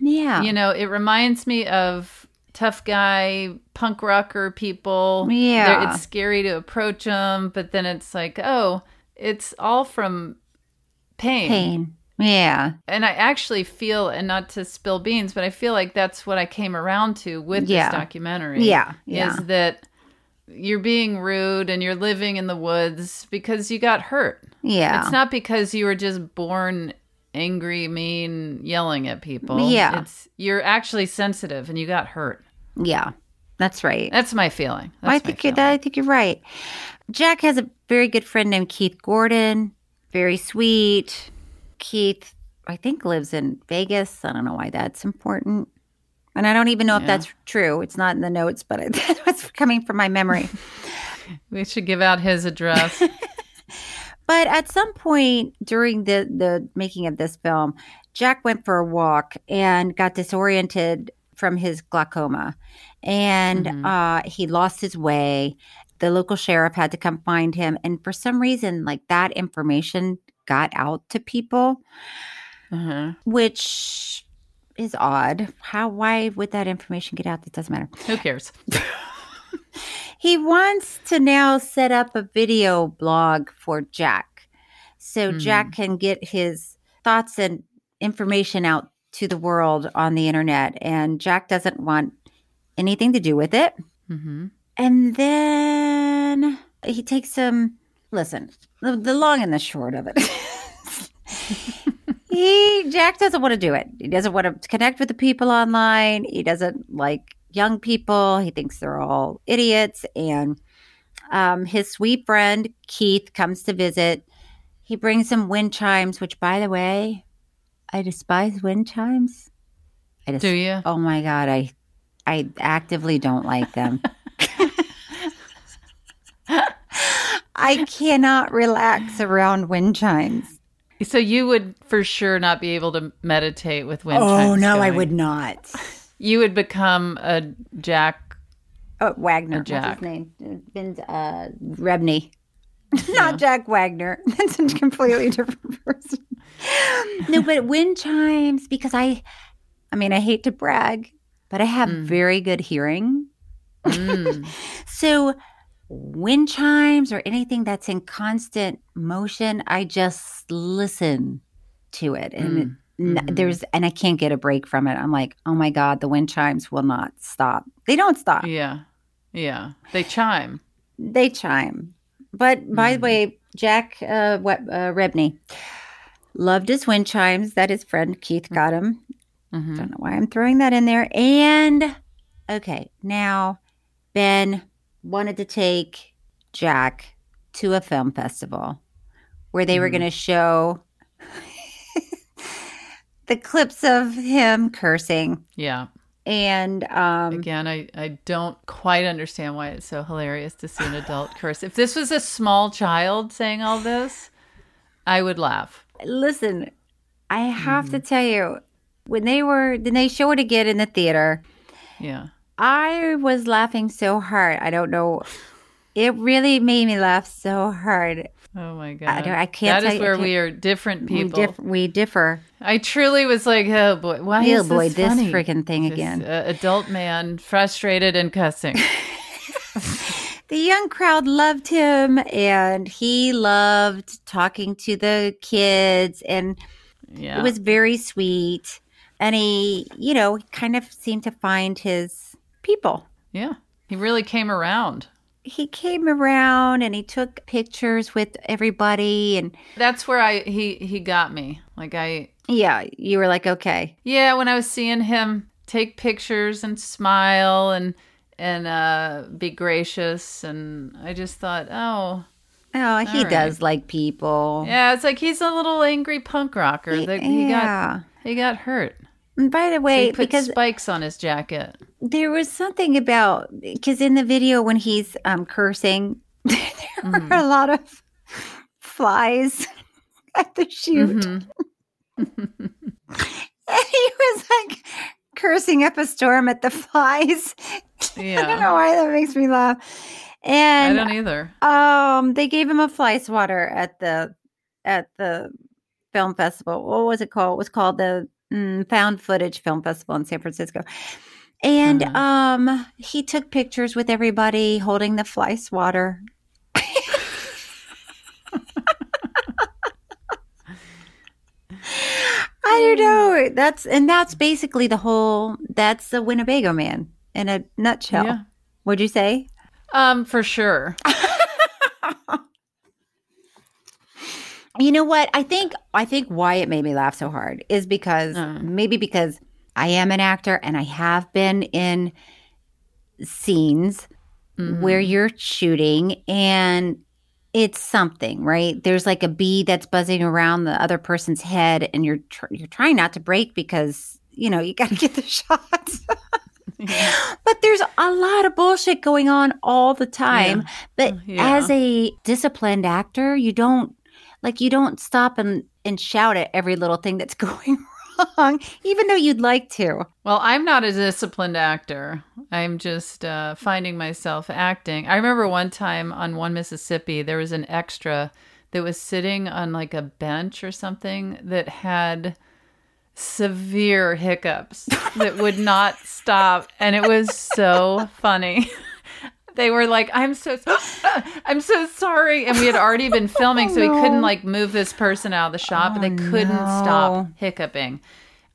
Yeah. You know, it reminds me of tough guy punk rocker people. Yeah. They're- It's scary to approach them, but then it's like, oh, it's all from pain. Pain. Yeah. And I actually feel, and not to spill beans, but I feel like that's what I came around to with Yeah. this documentary. Yeah, yeah. Is that you're being rude and you're living in the woods because you got hurt. Yeah. It's not because you were just born angry, mean, yelling at people. Yeah. It's you're actually sensitive and you got hurt. Yeah. That's right. That's my feeling. That's I think you're, I think you're right. Jack has a very good friend named Keith Gordon. Very sweet. Keith, I think, lives in Vegas. I don't know why that's important. And I don't even know if that's true. It's not in the notes, but [LAUGHS] it- that's what's coming from my memory. [LAUGHS] We should give out his address. [LAUGHS] But at some point during the the making of this film, Jack went for a walk and got disoriented from his glaucoma, and Mhm. uh, he lost his way. The local sheriff had to come find him, and for some reason, like that information got out to people, uh-huh. which is odd. How? Why would that information get out? That doesn't matter. Who cares? [LAUGHS] He wants to now set up a video blog for Jack. So Mhm. Jack can get his thoughts and information out to the world on the internet. And Jack doesn't want anything to do with it. hmm And then he takes some, listen, the, the long and the short of it. [LAUGHS] he, Jack doesn't want to do it. He doesn't want to connect with the people online. He doesn't like young people. He thinks they're all idiots. And um, his sweet friend, Keith, comes to visit. He brings him wind chimes, which, by the way, I despise wind chimes. I just, Do you? Oh my God. I, I actively don't like them. [LAUGHS] I cannot relax around wind chimes. So you would for sure not be able to meditate with wind oh chimes Oh no, I would not. You would become a Jack. Oh, Wagner. Jack. What's his name? Been uh, Rebney. [LAUGHS] Not Jack Wagner. [LAUGHS] That's a completely different person. [LAUGHS] no, but wind chimes because I, I mean, I hate to brag, but I have very good hearing. Mm. [LAUGHS] So, wind chimes or anything that's in constant motion, I just listen to it. And it, n- Mhm. there's, and I can't get a break from it. I'm like, oh my God, the wind chimes will not stop. They don't stop. Yeah. Yeah. They chime. They chime. But by the way, Jack uh, what, uh, Rebney loved his wind chimes that his friend Keith got him. Mhm. Don't know why I'm throwing that in there. And okay, now Ben wanted to take Jack to a film festival where they were Mhm. going to show [LAUGHS] the clips of him cursing. Yeah. And um, Again, I, I don't quite understand why it's so hilarious to see an adult curse. If this was a small child saying all this, I would laugh. Listen, I have to tell you, when they were, when they show it again in the theater, Yeah. I was laughing so hard. I don't know. It really made me laugh so hard. Oh my god. I, don't, I can't. That is you- where we are different We, people. diff- we differ. I truly was like, oh boy, why Oh, is boy, this this freaking thing This, again. uh, adult man, frustrated and cussing. [LAUGHS] The young crowd loved him, and he loved talking to the kids, and Yeah. it was very sweet. And he, you know, kind of seemed to find his people. yeah. He really came around. He came around and he took pictures with everybody, and That's where I he he got me. Like I yeah, you were like, okay, Yeah, when I was seeing him take pictures and smile and and uh, be gracious, and I just thought, oh, Oh, he All does like people. Yeah, it's like he's a little angry punk rocker that he Yeah. got he got hurt. And by the So way, he put because spikes on his jacket. there was something about because in the video when he's um, cursing, [LAUGHS] there Mm-hmm. were a lot of flies [LAUGHS] at the shoot. Mm-hmm. [LAUGHS] and he was like cursing up a storm at the [LAUGHS] flies. Yeah. [LAUGHS] I don't know why that makes me laugh. And I don't either. um, they gave him a fly swatter at the at the film festival. What was it called? It was called the mm, Found Footage Film Festival in San Francisco. And Uh-huh. um, he took pictures with everybody holding the fly swatter. [LAUGHS] I don't know. That's and that's basically the whole. That's the Winnebago man in a nutshell. Yeah. Would you say? Um, for sure. You know what? I think I think why it made me laugh so hard is because maybe because I am an actor and I have been in scenes where you're shooting and it's something, right? There's like a bee that's buzzing around the other person's head and you're tr- you're trying not to break because, you know, you got to get the [LAUGHS] shots. But there's a lot of bullshit going on all the time. But oh, Yeah. as a disciplined actor, you don't like you don't stop and and shout at every little thing that's [LAUGHS] going wrong, even though you'd like to. Well, I'm not a disciplined actor. I'm just uh, finding myself acting. I remember one time on One Mississippi, there was an extra that was sitting on like a bench or something that had severe hiccups that would not stop. And it was so funny. [LAUGHS] They were like, "I'm so, [GASPS] I'm so sorry," and we had already been [LAUGHS] oh, filming, so we couldn't like move this person out of the shot, but they oh, couldn't stop hiccuping.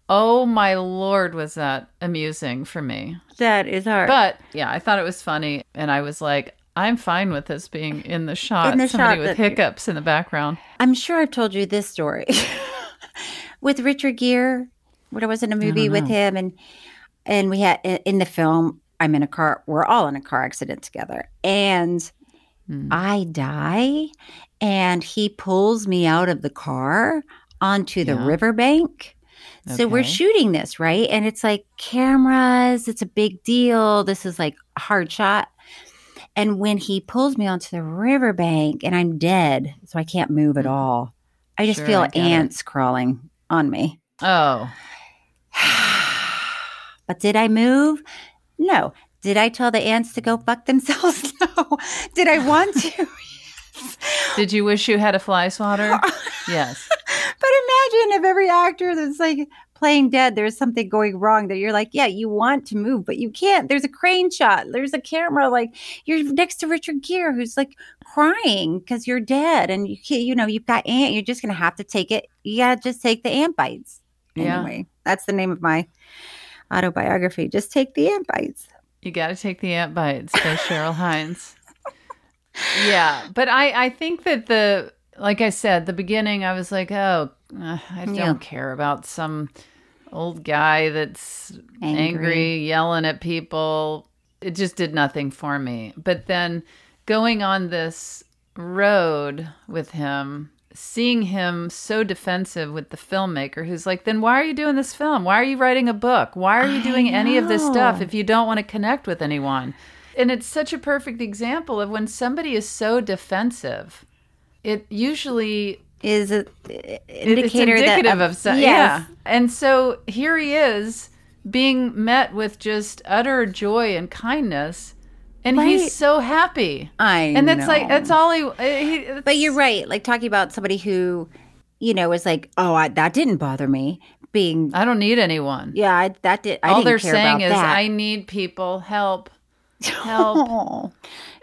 Oh my lord, was that amusing for me? That is hard. But yeah, I thought it was funny, and I was like, I'm fine with this being in the shot. In the Somebody shot with that- hiccups in the background. I'm sure I've told you this story [LAUGHS] with Richard Gere. When I was in a movie with him, and and we had in the film, I'm in a car. We're all in a car accident together, and hmm. I die, and he pulls me out of the car onto the Yeah. riverbank. So we're shooting this, right? And it's like cameras, it's a big deal. This is like a hard shot. And when he pulls me onto the riverbank and I'm dead, so I can't move at hmm. all, I just Sure, feel I get it. ants crawling on me. Oh, [SIGHS] But did I move? No. Did I tell the ants to go fuck themselves? [LAUGHS] No. Did I want to? [LAUGHS] did you wish you had a fly swatter? [LAUGHS] yes. But imagine if every actor that's like playing dead, there's something going wrong that you're like, yeah, you want to move, but you can't. There's a crane shot. There's a camera. Like you're next to Richard Gere, who's like crying because you're dead, and you can't, you know you've got ant. You're just gonna have to take it. You gotta just take the ant bites. Yeah. Anyway, that's the name of my autobiography. Just take the ant bites. You got to take the ant bites by Cheryl Hines. [LAUGHS] Yeah, but I I think that the like I said the beginning I was like oh uh, I don't Yeah. care about some old guy that's angry. Angry. yelling at people. It just did nothing for me. But then going on this road with him, seeing him so defensive with the filmmaker who's like, then why are you doing this film? Why are you writing a book? Why are you doing any of this stuff if you don't want to connect with anyone? And it's such a perfect example of when somebody is so defensive, it usually Is a indicator it's indicative that of some, yes. yeah. And so here he is being met with just utter joy and kindness, and Right. he's so happy. I and that's like that's all he. Uh, he But you're right. Like talking about somebody who, you know, was like, oh, I, that didn't bother me. Being, I don't need anyone. yeah, I, that did. I all they're saying is, that. "I need people help, [LAUGHS] help."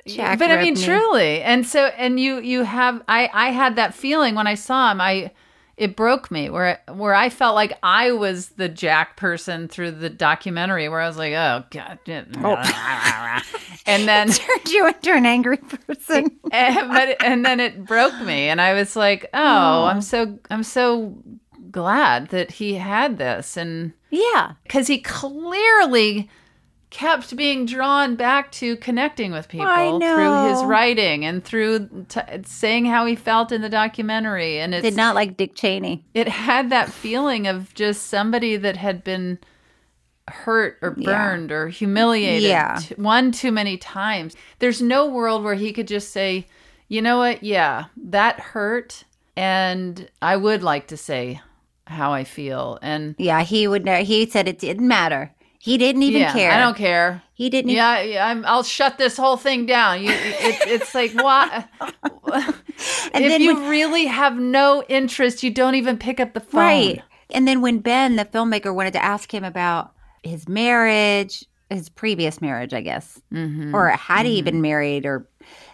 Jack but I mean, Rebney. truly, and so and you you have I I had that feeling when I saw him. I it broke me where where I felt like I was the Jack person through the documentary where I was like, oh god, oh. and then [LAUGHS] turned you into an angry person. and, [LAUGHS] eh, but and then it broke me, and I was like, oh, oh, I'm so I'm so glad that he had this, and Yeah. because he clearly kept being drawn back to connecting with people through his writing and through t- saying how he felt in the documentary and it Did not like Dick Cheney. it had that feeling of just somebody that had been hurt or Yeah. burned or humiliated Yeah. t- one too many times there's no world where he could just say you know what yeah that hurt and i would like to say how i feel and Yeah, he would. He said it didn't matter. He didn't even yeah, care. I don't care. He didn't. Yeah, yeah I'm, I'll shut this whole thing down. You, it, it's like what? [LAUGHS] [LAUGHS] And if then you when- really have no interest, you don't even pick up the phone. Right. And then when Ben, the filmmaker, wanted to ask him about his marriage, his previous marriage, I guess, Mhm. or had he Mhm. been married, or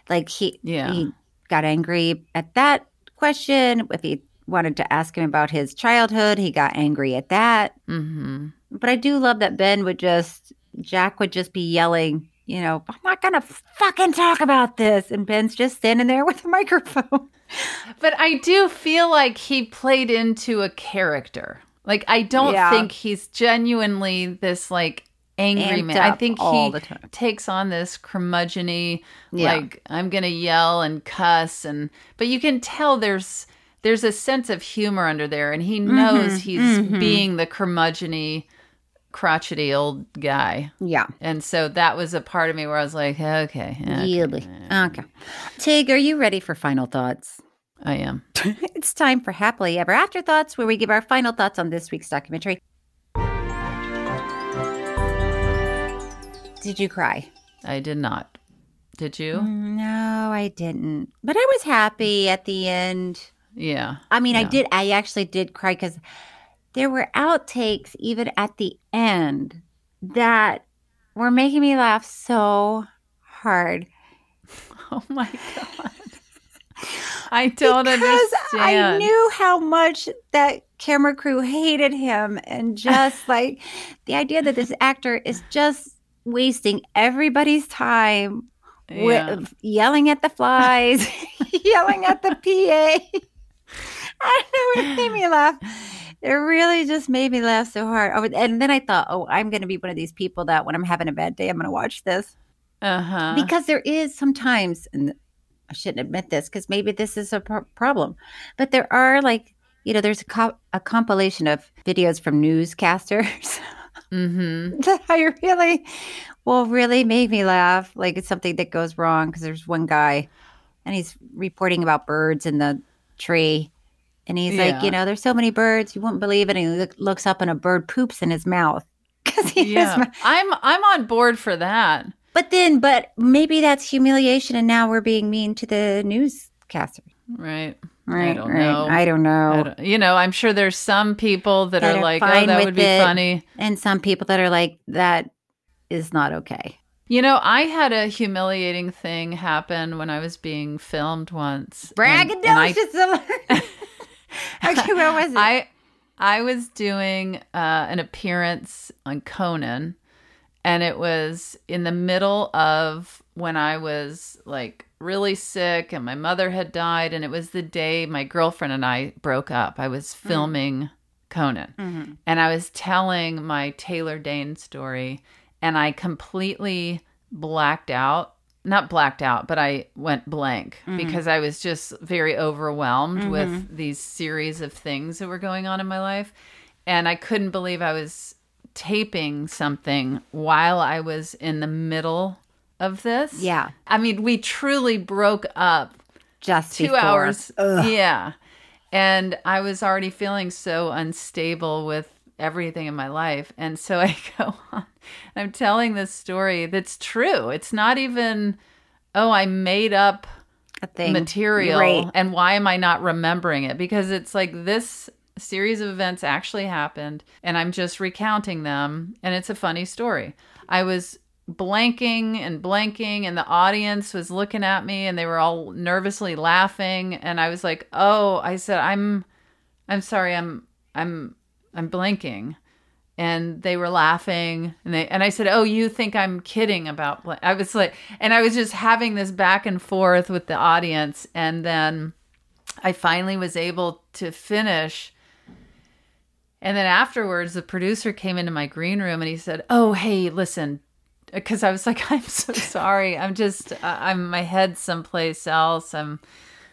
like he Yeah. he got angry at that question. If he wanted to ask him about his childhood, he got angry at that. Mm-hmm. But I do love that Ben would just Jack would just be yelling. You know, I'm not gonna fucking talk about this, and Ben's just standing there [LAUGHS] with a microphone. But I do feel like he played into a character. Like I don't Yeah. think he's genuinely this like angry Amped man. I think he takes on this curmudgeony Yeah. like I'm going to yell and cuss and but you can tell there's there's a sense of humor under there and he knows Mhm, he's mhm. being the curmudgeony crotchety old guy. Yeah. And so that was a part of me where I was like, okay. okay. Really? Okay. Tig, are you ready for final thoughts? I am. [LAUGHS] it's time for Happily Ever After Thoughts, where we give our final thoughts on this week's documentary. Did you cry? I did not. Did you? Mm, no, I didn't. But I was happy at the end. Yeah. I mean, I did. I actually did cry because there were outtakes even at the end that were making me laugh so hard. [LAUGHS] Oh my god. I don't because understand. I knew how much that camera crew hated him, and [LAUGHS] just like the idea that this actor is just wasting everybody's time Yeah. with yelling at the flies, [LAUGHS] yelling at the PA. I don't know, it made me laugh. It really just made me laugh so hard. Oh, and then I thought, oh, I'm going to be one of these people that when I'm having a bad day, I'm going to watch this Uh-huh. because there is sometimes and i shouldn't admit this because maybe this is a pro- problem but there are like you know there's a, co- a compilation of videos from newscasters mm-hmm. [LAUGHS] that i really will really make me laugh like it's something that goes wrong because there's one guy and he's reporting about birds in the tree and he's Yeah. like you know there's so many birds you wouldn't believe it and he look, looks up and a bird poops in his mouth [LAUGHS] because he Yeah. has I'm I'm on board for that. But then, but maybe that's humiliation, and now we're being mean to the newscaster. Right. Right, I don't right. know. I don't know. I don't- you know, I'm sure there's some people that, That are are like, oh, that would be it. funny. And some people that are like, that is not okay. You know, I had a humiliating thing happen when I was being filmed once. and- and I- Braggadocious. [LAUGHS] [LAUGHS] okay, what was it? I I was doing uh, an appearance on Conan, and it was in the middle of when I was like really sick, and my mother had died, and it was the day my girlfriend and I broke up. I was filming Conan, Mhm. and I was telling my Taylor Dayne story, and I completely blacked out. Not blacked out, but I went blank Mhm. because I was just very overwhelmed Mhm. with these series of things that were going on in my life. And I couldn't believe I was taping something while I was in the middle of this. Yeah. I mean, we truly broke up Just two before. hours. Ugh. Yeah. And I was already feeling so unstable with everything in my life. And so [LAUGHS] I go on. I'm telling this story that's true. It's not even, oh, I made up A thing. material Right. and why am I not remembering it? Because it's like this series of events actually happened and I'm just recounting them and it's a funny story. I was blanking and blanking and the audience was looking at me and they were all nervously laughing and I was like, "Oh, I said I'm I'm sorry. I'm I'm I'm blanking." And they were laughing and they and I said, "Oh, you think I'm kidding about blank?" I was like and I was just having this back and forth with the audience and then I finally was able to finish and then afterwards, the producer came into my green room and he said, Oh, hey, listen, because I was like, [LAUGHS] I'm so sorry. I'm just, I'm my head someplace else. I'm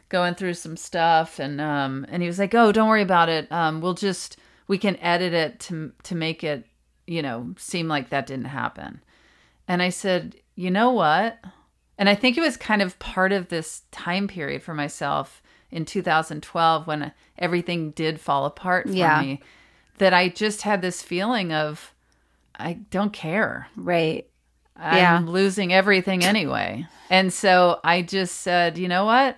going through some stuff, and um, and he was like, oh, don't worry about it. Um, we'll just we can edit it to to make it, you know, seem like that didn't happen. And I said, you know what? And I think it was kind of part of this time period for myself in 2012 when everything did fall apart for Yeah. me that I just had this feeling of I don't care. Right. I'm Yeah. losing everything anyway. [LAUGHS] And so I just said, you know what?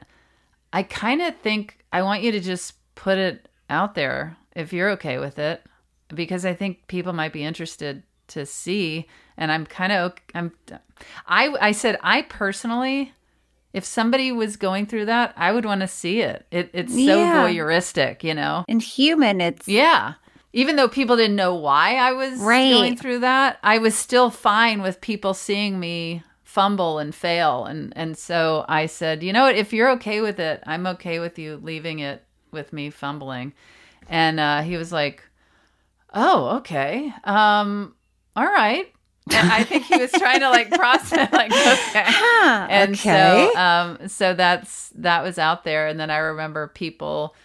I kind of think I want you to just put it out there if you're okay with it, because I think people might be interested to see. And I'm kind of, I'm, I, I said, I personally, if somebody was going through that, I would want to see it. it it's so Yeah. voyeuristic, you know? And human, it's Yeah. Even though people didn't know why I was Right. going through that, I was still fine with people seeing me fumble and fail. And, and so I said, you know what? If you're okay with it, I'm okay with you leaving it with me fumbling. And uh, he was like, oh, okay. Um, all right. And I think he was trying to like [LAUGHS] process, like, okay. and okay. so, um, so that's, that was out there. And then I remember people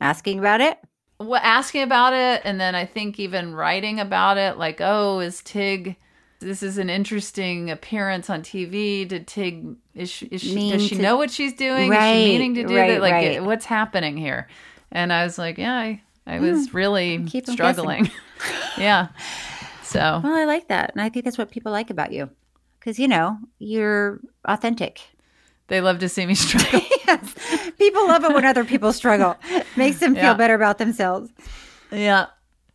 asking about it. well, asking about it, and then I think even writing about it, like, oh, is Tig? This is an interesting appearance on TV. Did Tig is she, is she does she to- know what she's doing? is she meaning to do right, that? Like, right. what's happening here? And I was like, yeah, I, I was really Hmm. struggling. [LAUGHS] yeah. So Well, I like that. And I think that's what people like about you. Because, you know, you're authentic. they love to see me [LAUGHS] struggle. yes. People love it when other people struggle. Makes them feel Yeah. better about themselves. yeah.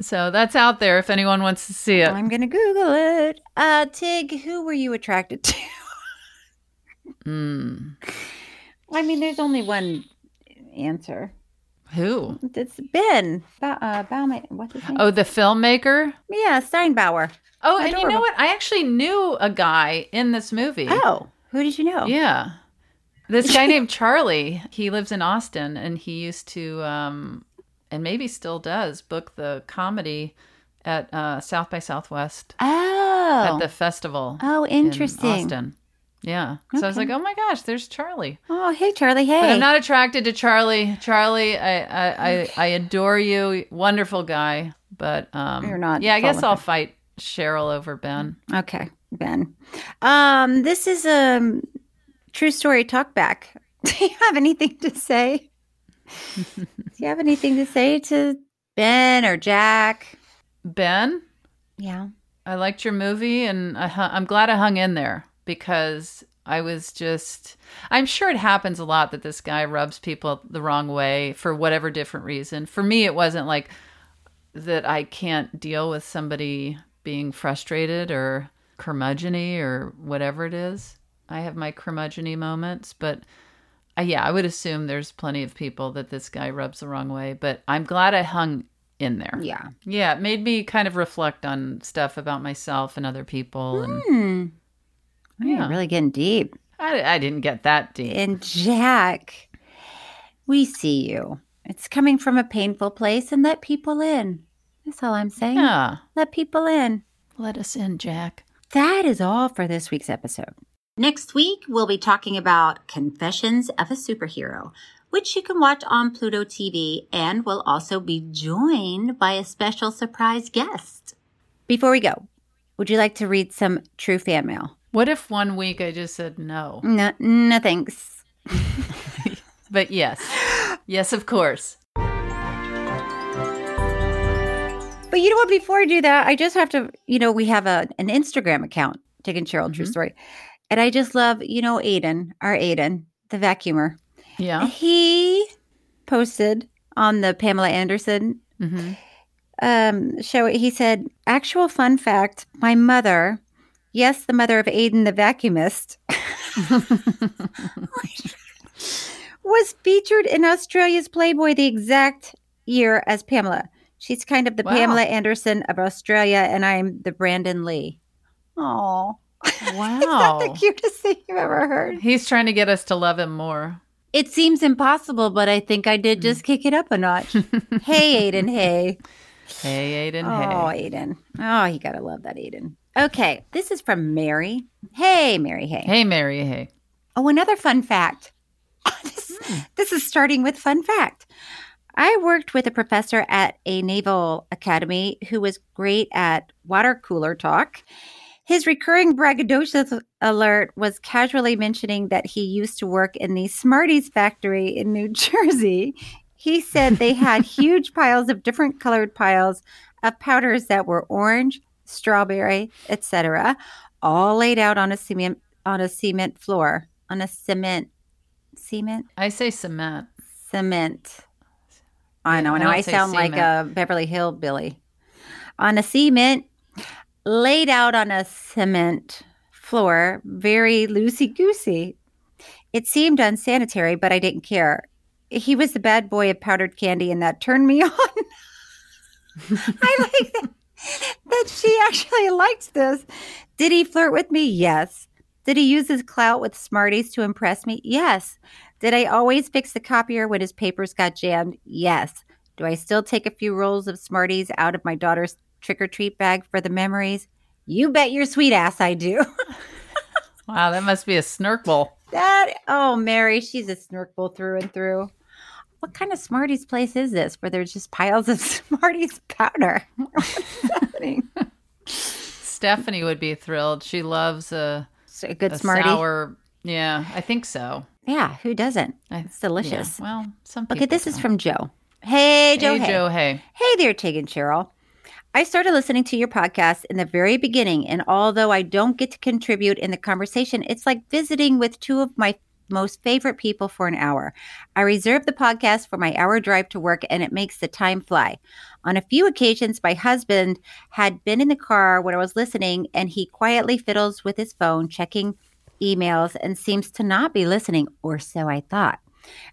So that's out there if anyone wants to see it. I'm going to Google it. Uh, Tig, who were you attracted to? Mm. I mean, there's only one answer. Who? It's Ben. Ba- uh, Bauman. What's his name? Oh, the filmmaker. yeah, Steinbauer. Oh, and you know what? I actually knew a guy in this movie. Oh, who did you know? Yeah. This guy named Charlie, he lives in Austin and he used to um and maybe still does book the comedy at uh South by Southwest Oh. at the festival. Oh, interesting. in interesting. Austin. Yeah. So I was like, "Oh my gosh, there's Charlie." Oh, hey, Charlie. Hey. But I'm not attracted to Charlie. Charlie, I I I, I adore you. Wonderful guy, but um You're not Yeah, I guess I'll fight Cheryl over Ben. Okay, Ben. Um, this is a true story talk back. [LAUGHS] Do you have anything to say? [LAUGHS] Do you have anything to say to Ben or Jack? Ben, Yeah. I liked your movie, and I, I'm glad I hung in there because I was just. I'm sure it happens a lot that this guy rubs people the wrong way for whatever different reason. For me, it wasn't like that I can't deal with somebody being frustrated or curmudgeony or whatever it is. I have my curmudgeony moments, but uh, yeah, I would assume there's plenty of people that this guy rubs the wrong way. But I'm glad I hung in there. Yeah. Yeah, it made me kind of reflect on stuff about myself and other people. And Hmm. Yeah. You're really getting deep. I, I didn't get that deep. And Jack, we see you. It's coming from a painful place and let people in. That's all I'm saying. Yeah. Let people in. Let us in, Jack. That is all for this week's episode. Next week, we'll be talking about Confessions of a Superhero, which you can watch on Pluto TV, and we'll also be joined by a special surprise guest. Before we go, would you like to read some true fan mail? What if one week I just said no? No, no thanks. [LAUGHS] But yes. Yes, of course. But you know what? Before I do that, I just have to, you know, we have a an Instagram account, Tig and Cheryl True Mhm. Story. And I just love, you know, Aiden, our Aiden, the vacuumer. Yeah. He posted on the Pamela Anderson hmm um, show. He said, "Actual fun fact: My mother, yes, the mother of Aiden, the vacuumist, was featured in Australia's Playboy the exact year as Pamela. She's kind of the Wow. Pamela Anderson of Australia, and I'm the Brandon Lee. Oh, [LAUGHS] Wow. the cutest thing you've ever heard. He's trying to get us to love him more. It seems impossible, but I think I did just mm. kick it up a notch. [LAUGHS] hey, Aiden. Hey. Hey, Aiden. Oh, Hey. Aiden. Oh, you gotta love that Aiden. Okay, this is from Mary. Hey, Mary. Hey. Hey, Mary. Hey. Oh, another fun fact. [LAUGHS] this, hmm. this is starting with fun fact. I worked with a professor at a naval academy who was great at water cooler talk. His recurring braggadocious alert was casually mentioning that he used to work in the Smarties factory in New [LAUGHS] Jersey. He said they had [LAUGHS] huge piles of different colored piles of powders that were orange, strawberry, etc., all laid out on a cement on a cement floor on a cement cement. I say cement. Cement. I know. I I know. I say sound like a Beverly Hillbilly. On a cement, laid out on a cement floor, very loosey goosey. It seemed unsanitary, but I didn't care. He was the bad boy of powdered candy, and that turned me [LAUGHS] on. I like that, [LAUGHS] that she actually liked this. Did he flirt with me? Yes. Did he use his clout with Smarties to impress me? Yes. Did I always fix the copier when his papers got jammed? Yes. Do I still take a few rolls of Smarties out of my daughter's trick or treat bag for the memories? You bet your sweet ass I do. [LAUGHS] Wow, that must be a snurkle. that, oh, Mary, she's a snorkel through and through. What kind of Smarties place is this where there's just piles of [LAUGHS] Smarties powder? What's happening? Stephanie would be thrilled. She loves a, So a good a Smartie. sour. Yeah, I think so. Yeah, who doesn't? It's delicious. Yeah, well, some Okay, this is don't. from Joe. Hey, Joe. Hey, Joe. Hey. Hey there, Tig and Cheryl. I started listening to your podcast in the very beginning, and although I don't get to contribute in the conversation, it's like visiting with two of my most favorite people for an hour. I reserve the podcast for my hour drive to work, and it makes the time fly. On a few occasions, my husband had been in the car when I was listening, and he quietly fiddles with his phone, checking emails, and seems to not be listening, or so I thought.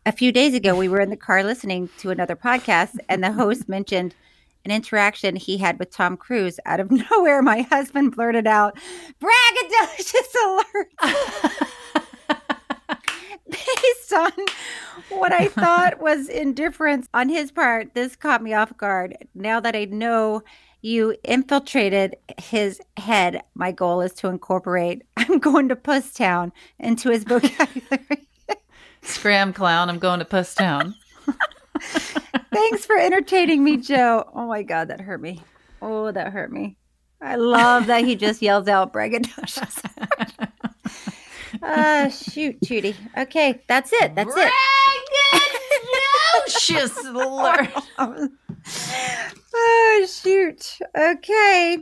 A few days ago, we were in the car listening to another podcast, and the host [LAUGHS] mentioned an interaction he had with Tom Cruise. Out of [LAUGHS] nowhere, my husband blurted out, braggadocious [LAUGHS] alert. [LAUGHS] Based on what I thought [LAUGHS] was indifference on his part, this caught me off guard. Now that I know you infiltrated his head, my goal is to incorporate [LAUGHS] I'm going to Puss Town into his vocabulary. Scram clown. I'm going to Puss Town. Thanks for entertaining me, Joe. Oh my God, that hurt me. Oh, that hurt me. I love that he just yells out braggadocious. Uh, shoot, Judy. Okay, that's it. That's it. Braggadocious [LAUGHS] alert. oh, ah, shoot. Okay.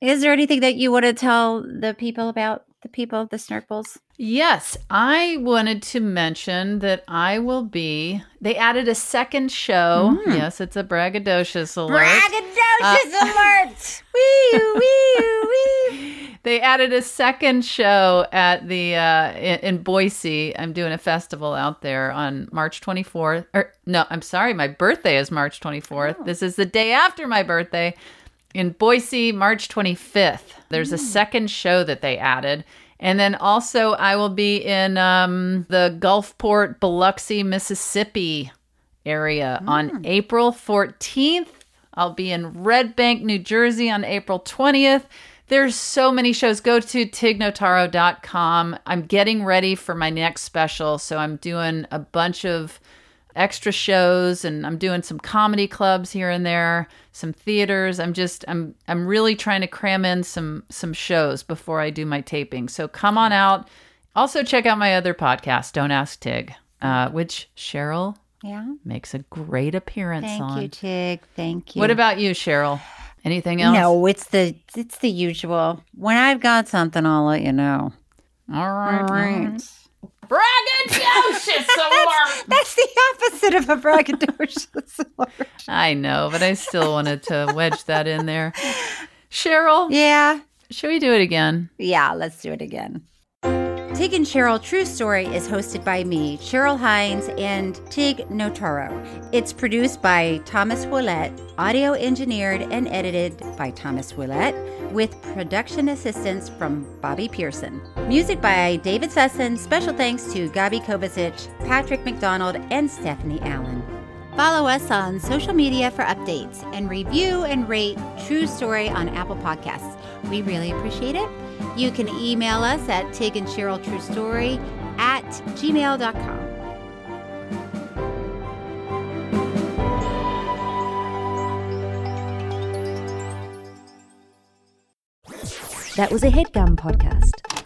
Is there anything that you want to tell the people about the people, of the snurkles? Yes, I wanted to mention that I will be. They added a second show. Hmm. Yes, it's a braggadocious alert. Braggadocious uh, [LAUGHS] alert! Wee, wee, wee. They added a second show at the uh, in, in Boise. I'm doing a festival out there on March 24th. Or no, I'm sorry, my birthday is March 24th. This is the day after my birthday in Boise, March 25th. There's a second show that they added. And then also, I will be in um, the Gulfport, Biloxi, Mississippi area on April 14th. I'll be in Red Bank, New Jersey on April 20th. There's so many shows. Go to tignotaro.com. I'm getting ready for my next special. So I'm doing a bunch of extra shows and I'm doing some comedy clubs here and there, some theaters. I'm just I'm I'm really trying to cram in some some shows before I do my taping. So come on out. Also check out my other podcast, Don't Ask Tig, uh, which Cheryl Yeah. makes a great appearance Thank on. you, Tig. Thank you. What about you, Cheryl? Anything else? No, it's the it's the usual. When I've got something, I'll let you know. All right. All right. Braggadocious [LAUGHS] alert. That's the opposite of a braggadocious [LAUGHS] alert. I know, but I still wanted to wedge that in there. Cheryl, Yeah. should we do it again? Yeah, let's do it again. Tig and Cheryl True Story is hosted by me, Cheryl Hines, and Tig Notaro. It's produced by Thomas Willett, audio engineered and edited by Thomas Willett, with production assistance from Bobby Pearson. Music by David Sussin. Special thanks to Gabi Kovacic, Patrick McDonald, and Stephanie Allen. Follow us on social media for updates and review and rate True Story on Apple Podcasts. We really appreciate it. You can email us at Tig and Cheryl True Story at gmail.com. That was a headgum podcast.